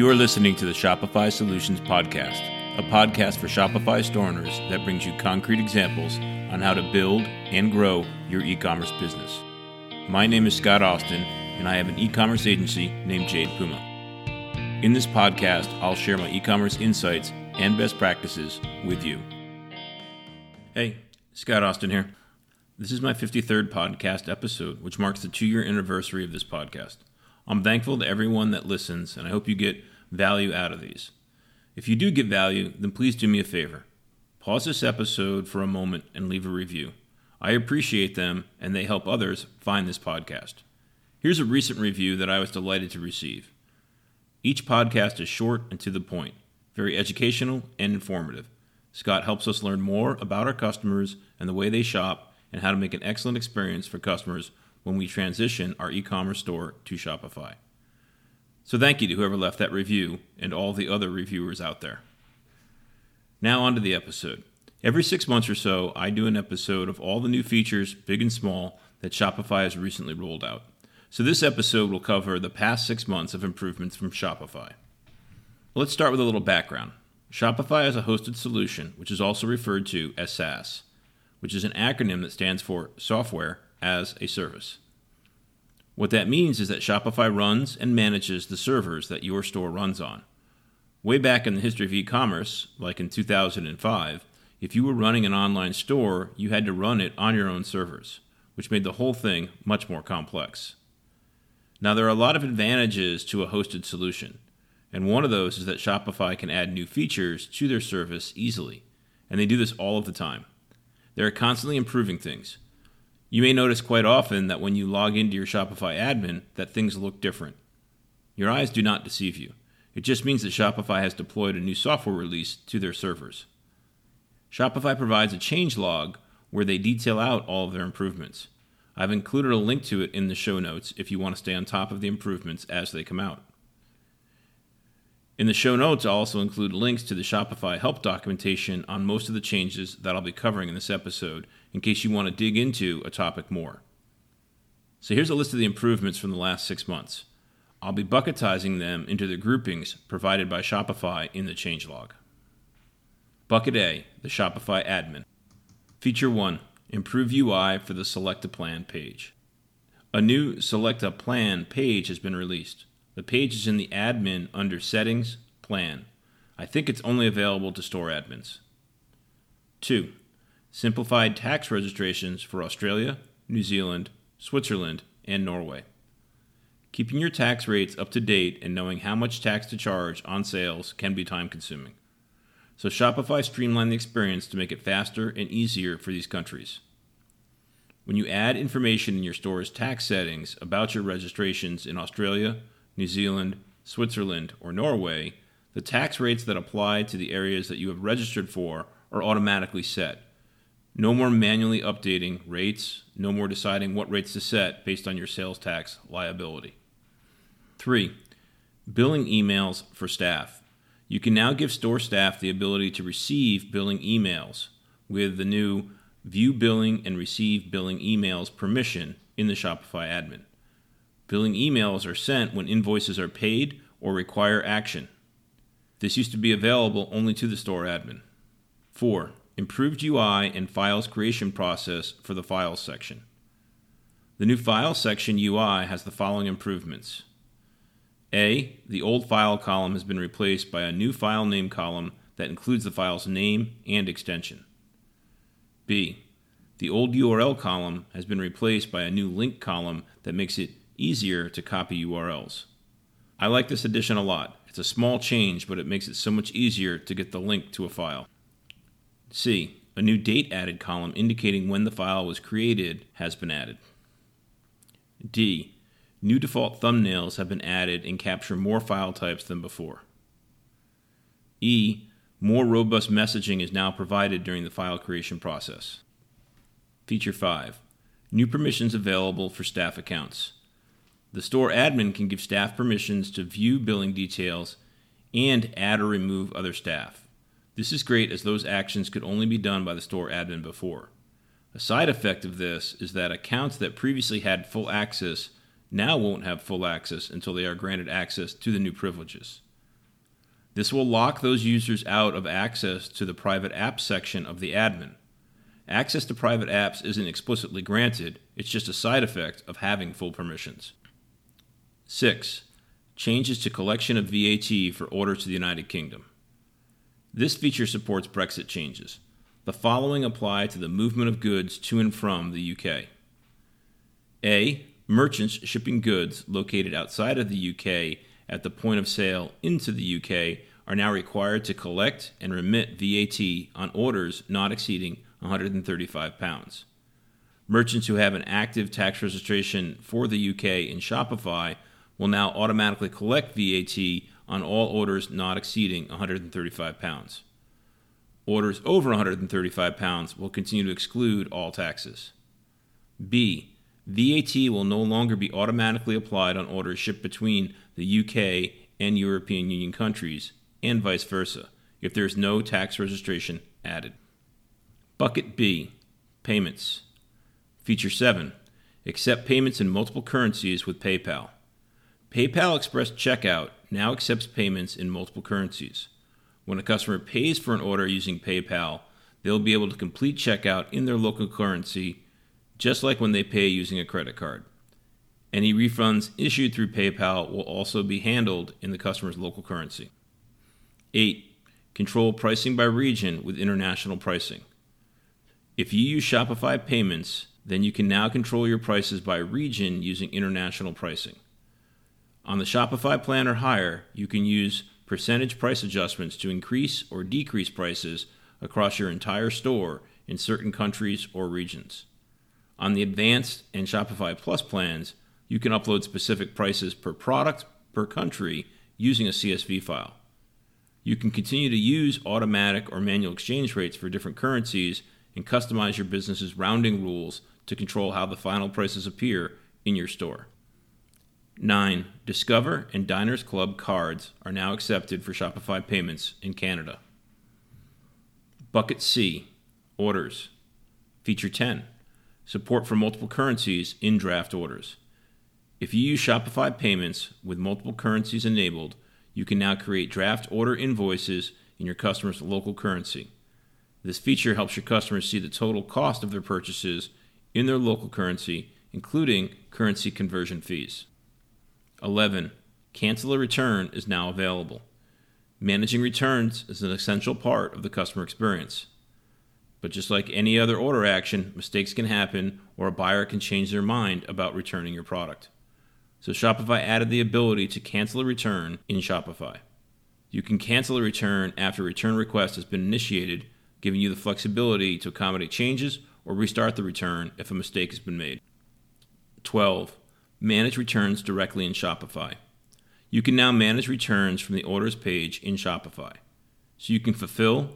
You are listening to the Shopify Solutions Podcast, a podcast for Shopify store owners that brings you concrete examples on how to build and grow your e commerce business. My name is Scott Austin, and I have an e commerce agency named Jade Puma. In this podcast, I'll share my e commerce insights and best practices with you. Hey, Scott Austin here. This is my 53rd podcast episode, which marks the two year anniversary of this podcast. I'm thankful to everyone that listens, and I hope you get value out of these. If you do get value, then please do me a favor. Pause this episode for a moment and leave a review. I appreciate them, and they help others find this podcast. Here's a recent review that I was delighted to receive. Each podcast is short and to the point, very educational and informative. Scott helps us learn more about our customers and the way they shop and how to make an excellent experience for customers when we transition our e commerce store to Shopify. So thank you to whoever left that review and all the other reviewers out there. Now, on to the episode. Every six months or so, I do an episode of all the new features, big and small, that Shopify has recently rolled out. So, this episode will cover the past six months of improvements from Shopify. Let's start with a little background. Shopify is a hosted solution, which is also referred to as SaaS, which is an acronym that stands for Software as a Service. What that means is that Shopify runs and manages the servers that your store runs on. Way back in the history of e commerce, like in 2005, if you were running an online store, you had to run it on your own servers, which made the whole thing much more complex. Now, there are a lot of advantages to a hosted solution, and one of those is that Shopify can add new features to their service easily, and they do this all of the time. They are constantly improving things, you may notice quite often that when you log into your Shopify admin that things look different. Your eyes do not deceive you. It just means that Shopify has deployed a new software release to their servers. Shopify provides a change log where they detail out all of their improvements. I've included a link to it in the show notes if you want to stay on top of the improvements as they come out. In the show notes, I'll also include links to the Shopify help documentation on most of the changes that I'll be covering in this episode in case you want to dig into a topic more. So here's a list of the improvements from the last six months. I'll be bucketizing them into the groupings provided by Shopify in the changelog. Bucket A, the Shopify admin. Feature 1 Improve UI for the Select a Plan page. A new Select a Plan page has been released. The page is in the admin under Settings, Plan. I think it's only available to store admins. 2 simplified tax registrations for Australia, New Zealand, Switzerland, and Norway. Keeping your tax rates up to date and knowing how much tax to charge on sales can be time consuming. So Shopify streamlined the experience to make it faster and easier for these countries. When you add information in your store's tax settings about your registrations in Australia, New Zealand, Switzerland, or Norway, the tax rates that apply to the areas that you have registered for are automatically set no more manually updating rates, no more deciding what rates to set based on your sales tax liability. 3. Billing emails for staff. You can now give store staff the ability to receive billing emails with the new View Billing and Receive Billing Emails permission in the Shopify admin. Billing emails are sent when invoices are paid or require action. This used to be available only to the store admin. 4 improved UI and files creation process for the Files section. The new Files section UI has the following improvements. A. The old file column has been replaced by a new file name column that includes the file's name and extension. B. The old URL column has been replaced by a new link column that makes it easier to copy URLs. I like this addition a lot. It's a small change, but it makes it so much easier to get the link to a file. C. A new date added column indicating when the file was created has been added. D. New default thumbnails have been added and capture more file types than before. E. More robust messaging is now provided during the file creation process. Feature 5. New permissions available for staff accounts. The store admin can give staff permissions to view billing details and add or remove other staff. This is great as those actions could only be done by the store admin before. A side effect of this is that accounts that previously had full access now won't have full access until they are granted access to the new privileges. This will lock those users out of access to the private apps section of the admin. Access to private apps isn't explicitly granted, it's just a side effect of having full permissions. 6. Changes to collection of VAT for orders to the United Kingdom. This feature supports Brexit changes. The following apply to the movement of goods to and from the UK. A. Merchants shipping goods located outside of the UK at the point of sale into the UK are now required to collect and remit VAT on orders not exceeding 135 pounds. Merchants who have an active tax registration for the UK in Shopify will now automatically collect VAT on all orders not exceeding 135 pounds. Orders over 135 pounds will continue to exclude all taxes. B. VAT will no longer be automatically applied on orders shipped between the UK and European Union countries, and vice versa, if there is no tax registration added. Bucket B Payments. Feature 7 Accept payments in multiple currencies with PayPal. PayPal Express Checkout now accepts payments in multiple currencies. When a customer pays for an order using PayPal, they'll be able to complete checkout in their local currency, just like when they pay using a credit card. Any refunds issued through PayPal will also be handled in the customer's local currency. 8. Control pricing by region with international pricing. If you use Shopify Payments, then you can now control your prices by region using international pricing. On the Shopify plan or higher, you can use percentage price adjustments to increase or decrease prices across your entire store in certain countries or regions. On the Advanced and Shopify Plus plans, you can upload specific prices per product per country using a CSV file. You can continue to use automatic or manual exchange rates for different currencies and customize your business's rounding rules to control how the final prices appear in your store. 9. Discover and Diners Club cards are now accepted for Shopify payments in Canada. Bucket C Orders. Feature 10 Support for multiple currencies in draft orders. If you use Shopify payments with multiple currencies enabled, you can now create draft order invoices in your customer's local currency. This feature helps your customers see the total cost of their purchases in their local currency, including currency conversion fees. 11. Cancel a return is now available. Managing returns is an essential part of the customer experience. But just like any other order action, mistakes can happen or a buyer can change their mind about returning your product. So Shopify added the ability to cancel a return in Shopify. You can cancel a return after a return request has been initiated giving you the flexibility to accommodate changes or restart the return if a mistake has been made. 12. Manage returns directly in Shopify. You can now manage returns from the orders page in Shopify. So you can fulfill,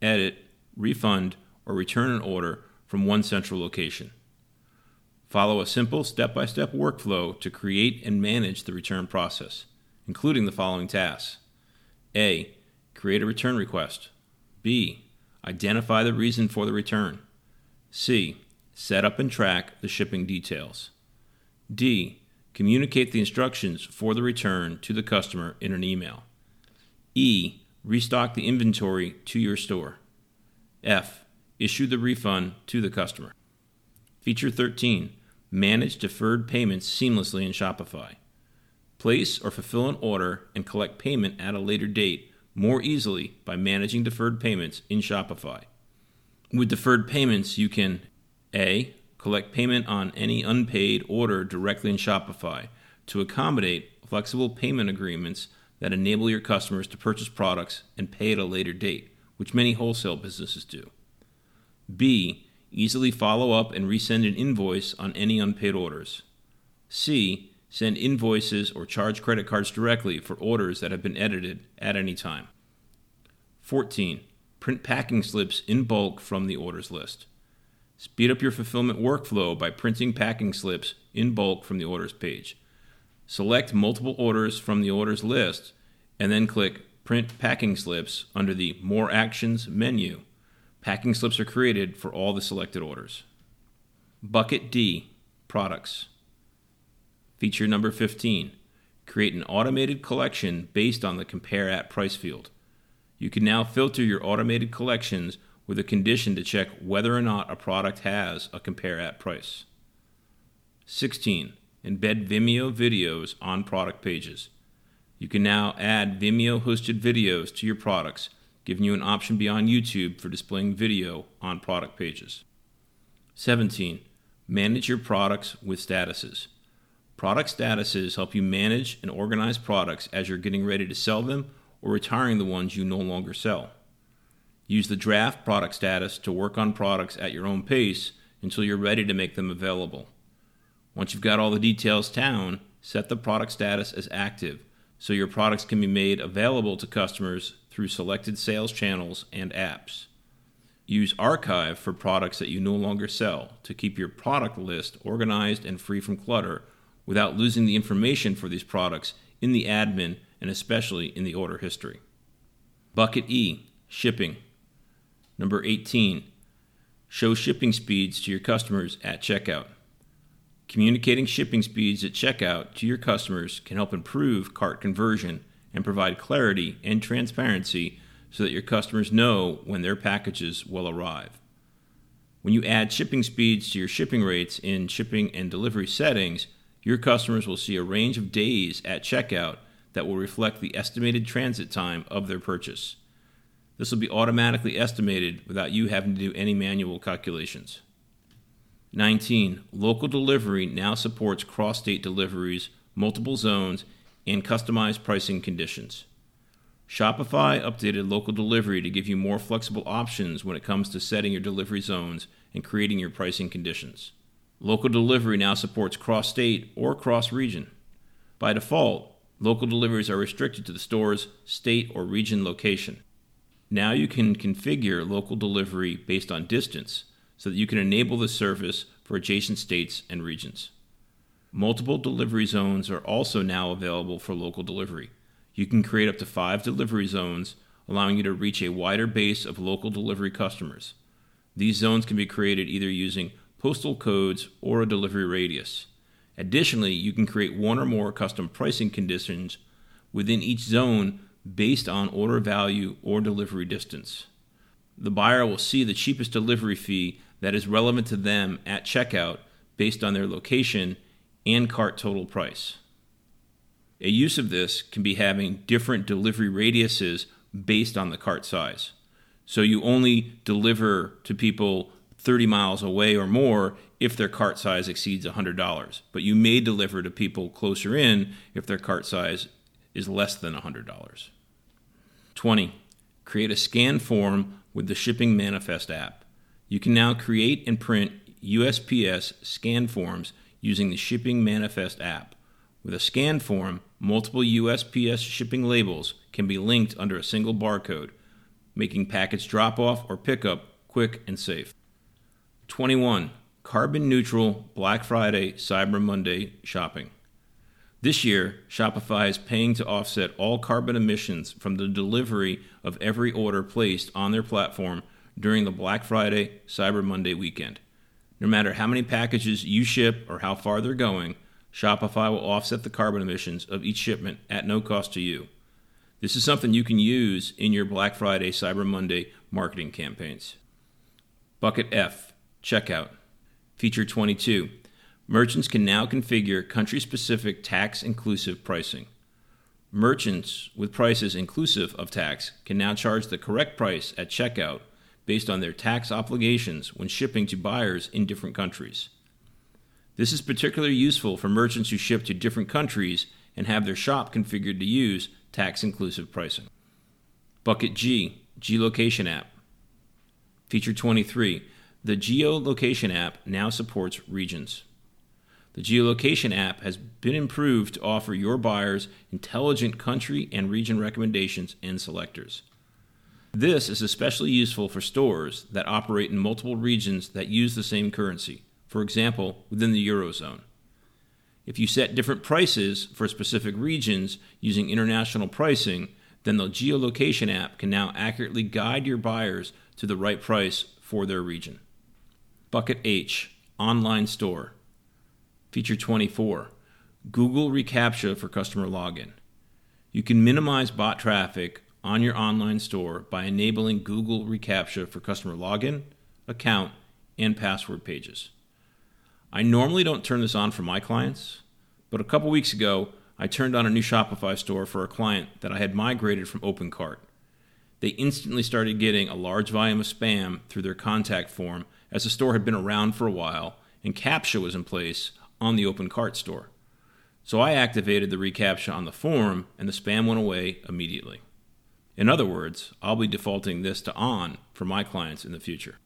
edit, refund, or return an order from one central location. Follow a simple step by step workflow to create and manage the return process, including the following tasks A. Create a return request. B. Identify the reason for the return. C. Set up and track the shipping details. D. Communicate the instructions for the return to the customer in an email. E. Restock the inventory to your store. F. Issue the refund to the customer. Feature 13. Manage deferred payments seamlessly in Shopify. Place or fulfill an order and collect payment at a later date more easily by managing deferred payments in Shopify. With deferred payments, you can A. Collect payment on any unpaid order directly in Shopify to accommodate flexible payment agreements that enable your customers to purchase products and pay at a later date, which many wholesale businesses do. B. Easily follow up and resend an invoice on any unpaid orders. C Send invoices or charge credit cards directly for orders that have been edited at any time. 14. Print packing slips in bulk from the orders list. Speed up your fulfillment workflow by printing packing slips in bulk from the orders page. Select multiple orders from the orders list and then click Print Packing Slips under the More Actions menu. Packing slips are created for all the selected orders. Bucket D Products. Feature number 15 create an automated collection based on the Compare at Price field. You can now filter your automated collections with a condition to check whether or not a product has a Compare at Price. 16. Embed Vimeo videos on product pages. You can now add Vimeo hosted videos to your products, giving you an option beyond YouTube for displaying video on product pages. 17. Manage your products with statuses. Product statuses help you manage and organize products as you're getting ready to sell them or retiring the ones you no longer sell. Use the draft product status to work on products at your own pace until you're ready to make them available. Once you've got all the details down, set the product status as active so your products can be made available to customers through selected sales channels and apps. Use Archive for products that you no longer sell to keep your product list organized and free from clutter without losing the information for these products in the admin and especially in the order history. Bucket E Shipping. Number 18 Show shipping speeds to your customers at checkout. Communicating shipping speeds at checkout to your customers can help improve cart conversion and provide clarity and transparency so that your customers know when their packages will arrive. When you add shipping speeds to your shipping rates in shipping and delivery settings, your customers will see a range of days at checkout that will reflect the estimated transit time of their purchase. This will be automatically estimated without you having to do any manual calculations. 19. Local delivery now supports cross state deliveries, multiple zones, and customized pricing conditions. Shopify updated local delivery to give you more flexible options when it comes to setting your delivery zones and creating your pricing conditions. Local delivery now supports cross state or cross region. By default, local deliveries are restricted to the store's state or region location. Now you can configure local delivery based on distance so that you can enable the service for adjacent states and regions. Multiple delivery zones are also now available for local delivery. You can create up to five delivery zones, allowing you to reach a wider base of local delivery customers. These zones can be created either using postal codes, or a delivery radius. Additionally, you can create one or more custom pricing conditions within each zone based on order value or delivery distance. The buyer will see the cheapest delivery fee that is relevant to them at checkout based on their location and cart total price. A use of this can be having different delivery radiuses based on the cart size. So you only deliver to people 30 miles away or more if their cart size exceeds $100. But you may deliver to people closer in if their cart size is less than $100. 20. Create a scan form with the Shipping Manifest app. You can now create and print USPS scan forms using the Shipping Manifest app. With a scan form, multiple USPS shipping labels can be linked under a single barcode, making package drop off or pickup quick and safe. 21. Carbon neutral Black Friday, Cyber Monday shopping. This year, Shopify is paying to offset all carbon emissions from the delivery of every order placed on their platform during the Black Friday, Cyber Monday weekend. No matter how many packages you ship or how far they're going, Shopify will offset the carbon emissions of each shipment at no cost to you. This is something you can use in your Black Friday, Cyber Monday marketing campaigns. Bucket F Checkout. Feature 22. Merchants can now configure country specific tax inclusive pricing. Merchants with prices inclusive of tax can now charge the correct price at checkout based on their tax obligations when shipping to buyers in different countries. This is particularly useful for merchants who ship to different countries and have their shop configured to use tax inclusive pricing. Bucket G, Geolocation app. Feature 23 the geolocation app now supports regions. The geolocation app has been improved to offer your buyers intelligent country and region recommendations and selectors. This is especially useful for stores that operate in multiple regions that use the same currency, for example, within the Eurozone. If you set different prices for specific regions using international pricing, then the geolocation app can now accurately guide your buyers to the right price for their region. Bucket H Online Store. Feature 24 Google reCAPTCHA for customer login. You can minimize bot traffic on your online store by enabling Google reCAPTCHA for customer login, account, and password pages. I normally don't turn this on for my clients, but a couple weeks ago, I turned on a new Shopify store for a client that I had migrated from OpenCart. They instantly started getting a large volume of spam through their contact form as the store had been around for a while and CAPTCHA was in place on the OpenCart store. So I activated the reCAPTCHA on the form and the spam went away immediately. In other words, I'll be defaulting this to on for my clients in the future.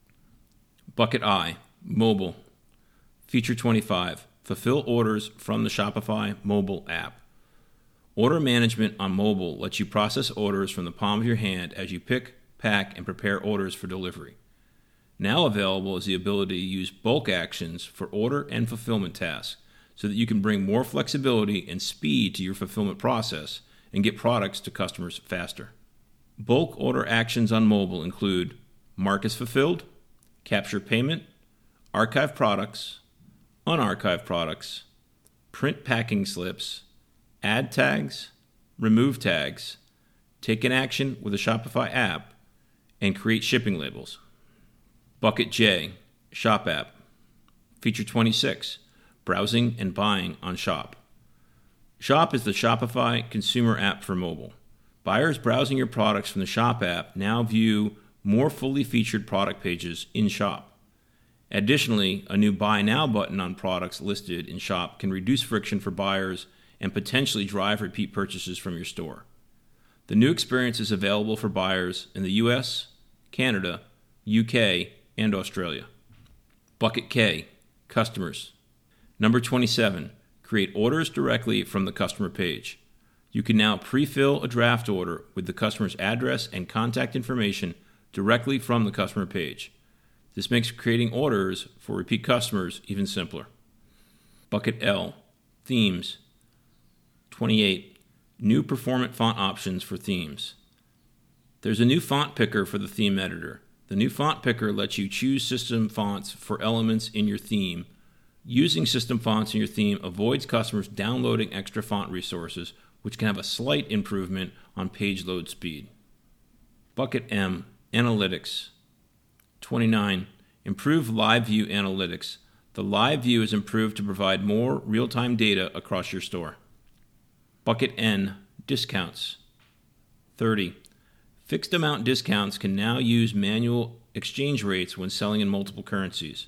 Bucket I, mobile. Feature 25, fulfill orders from the Shopify mobile app. Order management on mobile lets you process orders from the palm of your hand as you pick, pack, and prepare orders for delivery. Now available is the ability to use bulk actions for order and fulfillment tasks so that you can bring more flexibility and speed to your fulfillment process and get products to customers faster. Bulk order actions on mobile include mark as fulfilled, capture payment, archive products, unarchive products, print packing slips, add tags, remove tags, take an action with a Shopify app, and create shipping labels. Bucket J, Shop App. Feature 26, Browsing and Buying on Shop. Shop is the Shopify consumer app for mobile. Buyers browsing your products from the Shop app now view more fully featured product pages in Shop. Additionally, a new Buy Now button on products listed in Shop can reduce friction for buyers and potentially drive repeat purchases from your store. The new experience is available for buyers in the US, Canada, UK, and Australia. Bucket K, customers. Number 27, create orders directly from the customer page. You can now pre fill a draft order with the customer's address and contact information directly from the customer page. This makes creating orders for repeat customers even simpler. Bucket L, themes. 28, new performant font options for themes. There's a new font picker for the theme editor. The new font picker lets you choose system fonts for elements in your theme. Using system fonts in your theme avoids customers downloading extra font resources, which can have a slight improvement on page load speed. Bucket M Analytics 29. Improve live view analytics. The live view is improved to provide more real time data across your store. Bucket N Discounts 30. Fixed amount discounts can now use manual exchange rates when selling in multiple currencies.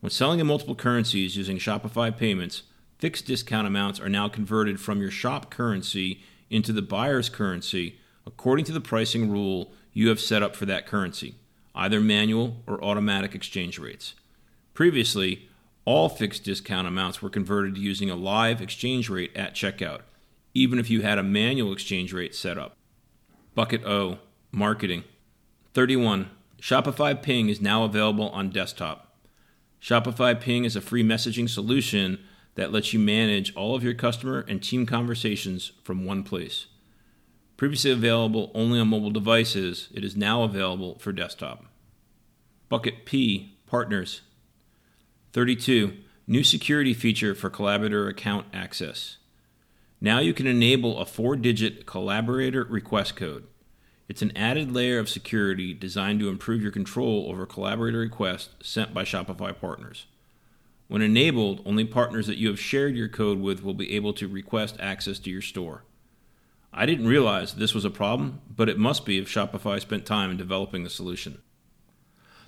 When selling in multiple currencies using Shopify payments, fixed discount amounts are now converted from your shop currency into the buyer's currency according to the pricing rule you have set up for that currency, either manual or automatic exchange rates. Previously, all fixed discount amounts were converted using a live exchange rate at checkout, even if you had a manual exchange rate set up. Bucket O, Marketing. 31. Shopify Ping is now available on desktop. Shopify Ping is a free messaging solution that lets you manage all of your customer and team conversations from one place. Previously available only on mobile devices, it is now available for desktop. Bucket P, Partners. 32. New security feature for collaborator account access. Now you can enable a four digit collaborator request code. It's an added layer of security designed to improve your control over collaborator requests sent by Shopify partners. When enabled, only partners that you have shared your code with will be able to request access to your store. I didn't realize this was a problem, but it must be if Shopify spent time in developing the solution.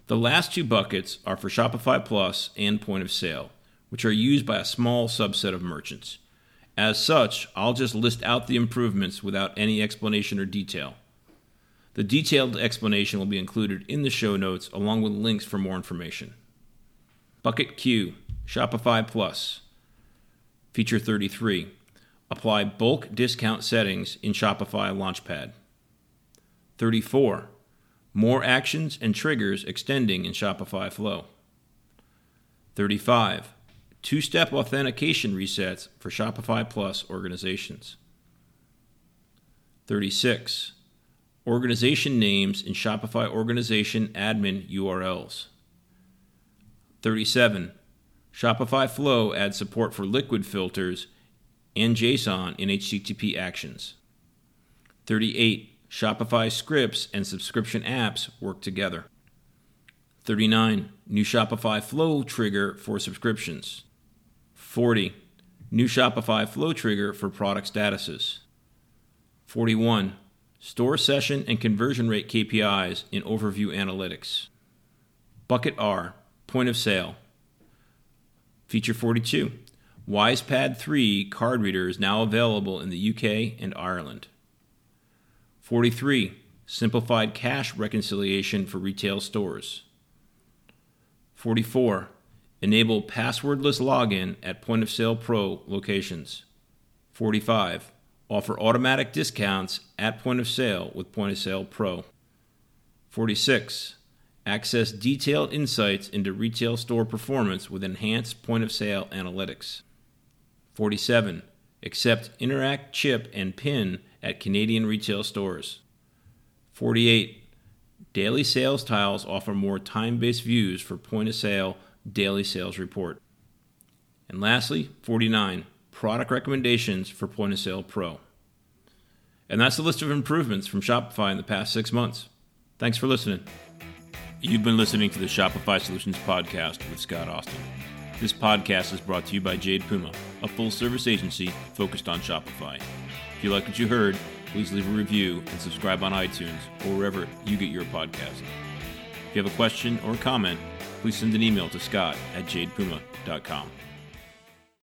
The last two buckets are for Shopify Plus and Point of Sale, which are used by a small subset of merchants. As such, I'll just list out the improvements without any explanation or detail. The detailed explanation will be included in the show notes along with links for more information. Bucket Q, Shopify Plus. Feature 33. Apply bulk discount settings in Shopify Launchpad. 34. More actions and triggers extending in Shopify Flow. 35 two step authentication resets for Shopify Plus organizations. 36. Organization names in Shopify organization admin URLs. 37. Shopify Flow adds support for liquid filters and JSON in HTTP actions. 38. Shopify scripts and subscription apps work together. 39. New Shopify Flow trigger for subscriptions. 40. New Shopify Flow trigger for product statuses. 41. Store session and conversion rate KPIs in Overview Analytics. Bucket R, Point of Sale. Feature 42. WisePad 3 card reader is now available in the UK and Ireland. 43. Simplified cash reconciliation for retail stores. 44. Enable passwordless login at Point of Sale Pro locations. 45. Offer automatic discounts at point of sale with Point of Sale Pro. 46. Access detailed insights into retail store performance with enhanced point of sale analytics. 47. Accept Interac chip and PIN at Canadian retail stores. 48. Daily sales tiles offer more time based views for point of sale daily sales report. And lastly, 49. Product recommendations for Point of Sale Pro. And that's the list of improvements from Shopify in the past six months. Thanks for listening. You've been listening to the Shopify Solutions Podcast with Scott Austin. This podcast is brought to you by Jade Puma, a full service agency focused on Shopify. If you like what you heard, please leave a review and subscribe on iTunes or wherever you get your podcast. If you have a question or comment, please send an email to scott at jadepuma.com.